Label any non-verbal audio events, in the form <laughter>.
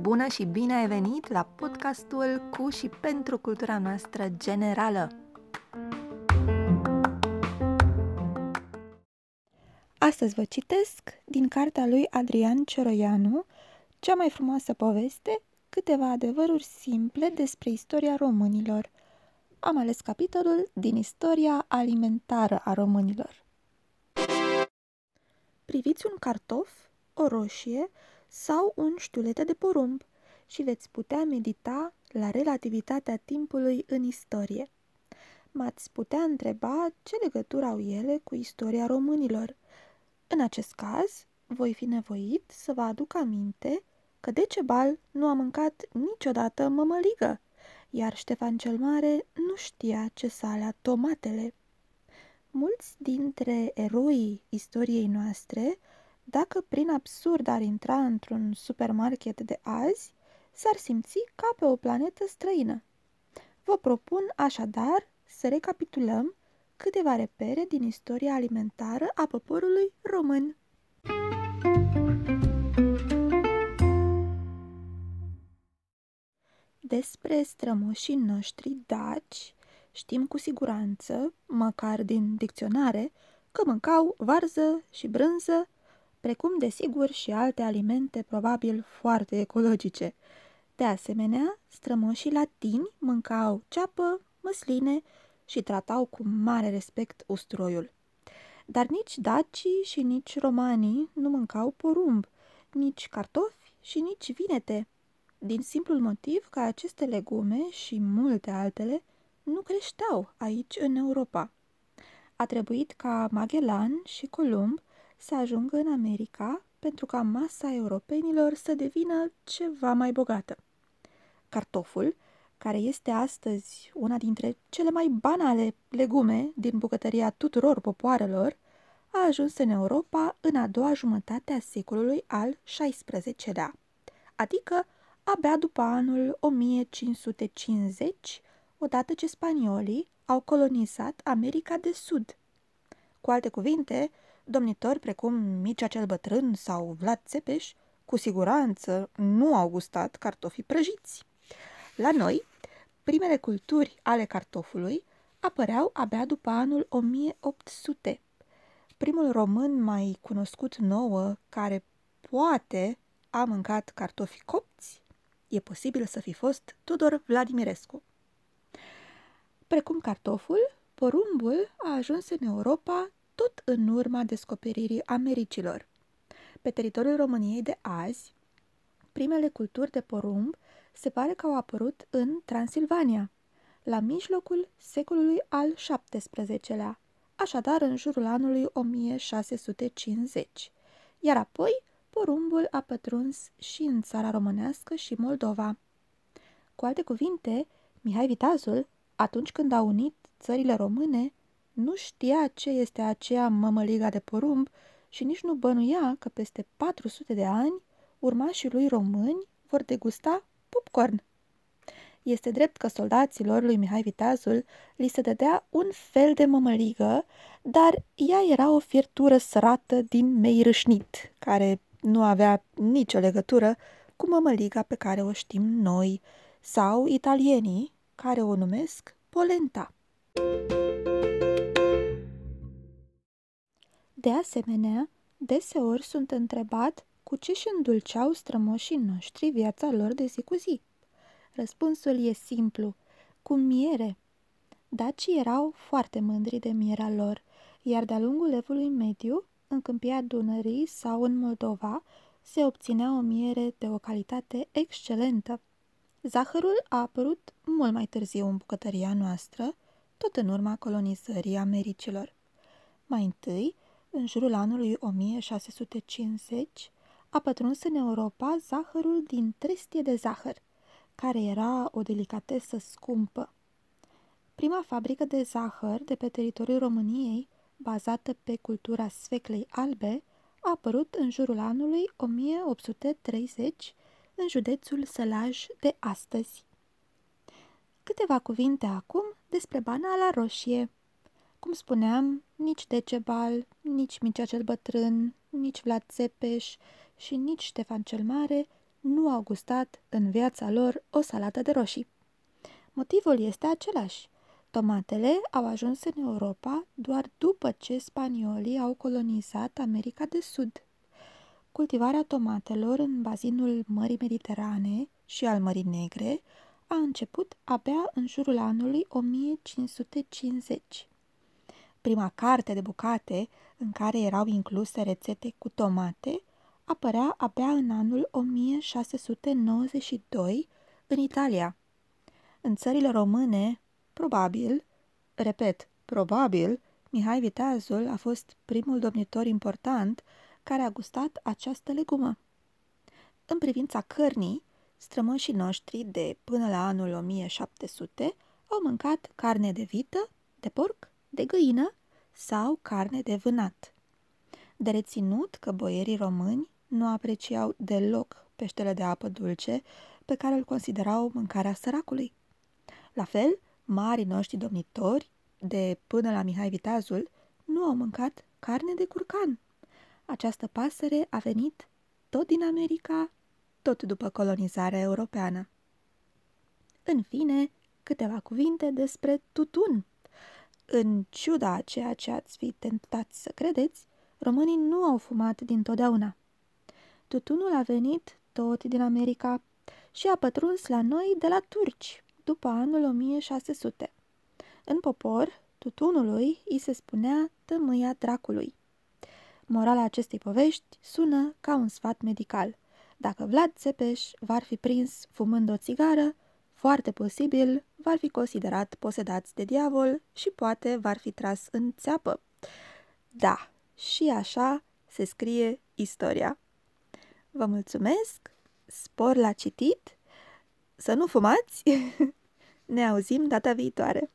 Bună și bine ai venit la podcastul cu și pentru cultura noastră generală. Astăzi vă citesc din cartea lui Adrian Cioroianu, cea mai frumoasă poveste, câteva adevăruri simple despre istoria românilor. Am ales capitolul din istoria alimentară a românilor. Priviți un cartof, o roșie sau un știulete de porumb și veți putea medita la relativitatea timpului în istorie. M-ați putea întreba ce legătură au ele cu istoria românilor. În acest caz, voi fi nevoit să vă aduc aminte că Decebal nu a mâncat niciodată mămăligă, iar Ștefan cel Mare nu știa ce salea tomatele. Mulți dintre eroii istoriei noastre, dacă prin absurd ar intra într-un supermarket de azi, s-ar simți ca pe o planetă străină. Vă propun așadar să recapitulăm câteva repere din istoria alimentară a poporului român. Despre strămoșii noștri daci știm cu siguranță, măcar din dicționare, că mâncau varză și brânză, precum desigur și alte alimente probabil foarte ecologice. De asemenea, strămoșii latini mâncau ceapă, măsline și tratau cu mare respect ustroiul. Dar nici dacii și nici romanii nu mâncau porumb, nici cartofi și nici vinete, din simplul motiv că aceste legume și multe altele nu creșteau aici în Europa. A trebuit ca Magellan și Columb să ajungă în America pentru ca masa europenilor să devină ceva mai bogată. Cartoful, care este astăzi una dintre cele mai banale legume din bucătăria tuturor popoarelor, a ajuns în Europa în a doua jumătate a secolului al XVI-lea, adică abia după anul 1550, odată ce spaniolii au colonizat America de Sud. Cu alte cuvinte, domnitori precum Mircea cel Bătrân sau Vlad Țepeș, cu siguranță nu au gustat cartofii prăjiți. La noi, primele culturi ale cartofului apăreau abia după anul 1800. Primul român mai cunoscut nouă care poate a mâncat cartofi copți e posibil să fi fost Tudor Vladimirescu. Precum cartoful, porumbul a ajuns în Europa tot în urma descoperirii Americilor. Pe teritoriul României de azi, primele culturi de porumb se pare că au apărut în Transilvania, la mijlocul secolului al XVII-lea, așadar în jurul anului 1650, iar apoi porumbul a pătruns și în țara românească și Moldova. Cu alte cuvinte, Mihai Vitazul, atunci când a unit țările române, nu știa ce este aceea mămăliga de porumb și nici nu bănuia că peste 400 de ani urmașii lui români vor degusta popcorn. Este drept că soldaților lui Mihai Vitazul li se dădea un fel de mămăligă, dar ea era o fiertură sărată din mei râșnit, care nu avea nicio legătură cu mămăliga pe care o știm noi, sau italienii, care o numesc polenta. De asemenea, deseori sunt întrebat cu ce și îndulceau strămoșii noștri viața lor de zi cu zi. Răspunsul e simplu, cu miere. Dacii erau foarte mândri de mierea lor, iar de-a lungul evului mediu, în câmpia Dunării sau în Moldova, se obținea o miere de o calitate excelentă. Zahărul a apărut mult mai târziu în bucătăria noastră, tot în urma colonizării Americilor. Mai întâi, în jurul anului 1650, a pătruns în Europa zahărul din trestie de zahăr, care era o delicatesă scumpă. Prima fabrică de zahăr de pe teritoriul României, bazată pe cultura sfeclei albe, a apărut în jurul anului 1830 în județul Sălaj de astăzi. Câteva cuvinte acum despre banala roșie. Cum spuneam, nici Decebal, nici Mircea cel Bătrân, nici Vlad Țepeș și nici Ștefan cel Mare nu au gustat în viața lor o salată de roșii. Motivul este același. Tomatele au ajuns în Europa doar după ce spaniolii au colonizat America de Sud. Cultivarea tomatelor în bazinul Mării Mediterane și al Mării Negre a început abia în jurul anului 1550. Prima carte de bucate în care erau incluse rețete cu tomate apărea abia în anul 1692 în Italia. În țările române, probabil, repet, probabil, Mihai Viteazul a fost primul domnitor important care a gustat această legumă. În privința cărnii, strămoșii noștri de până la anul 1700 au mâncat carne de vită, de porc, de găină sau carne de vânat. De reținut că boierii români nu apreciau deloc peștele de apă dulce pe care îl considerau mâncarea săracului. La fel, marii noștri domnitori, de până la Mihai Viteazul, nu au mâncat carne de curcan. Această pasăre a venit tot din America, tot după colonizarea europeană. În fine, câteva cuvinte despre tutun. În ciuda a ceea ce ați fi tentați să credeți, românii nu au fumat dintotdeauna. Tutunul a venit tot din America și a pătruns la noi de la turci, după anul 1600. În popor, tutunului îi se spunea tămâia dracului. Morala acestei povești sună ca un sfat medical. Dacă Vlad Țepeș va fi prins fumând o țigară, foarte posibil va fi considerat posedați de diavol și poate va fi tras în țeapă. Da, și așa se scrie istoria. Vă mulțumesc, spor la citit, să nu fumați, <laughs> ne auzim data viitoare.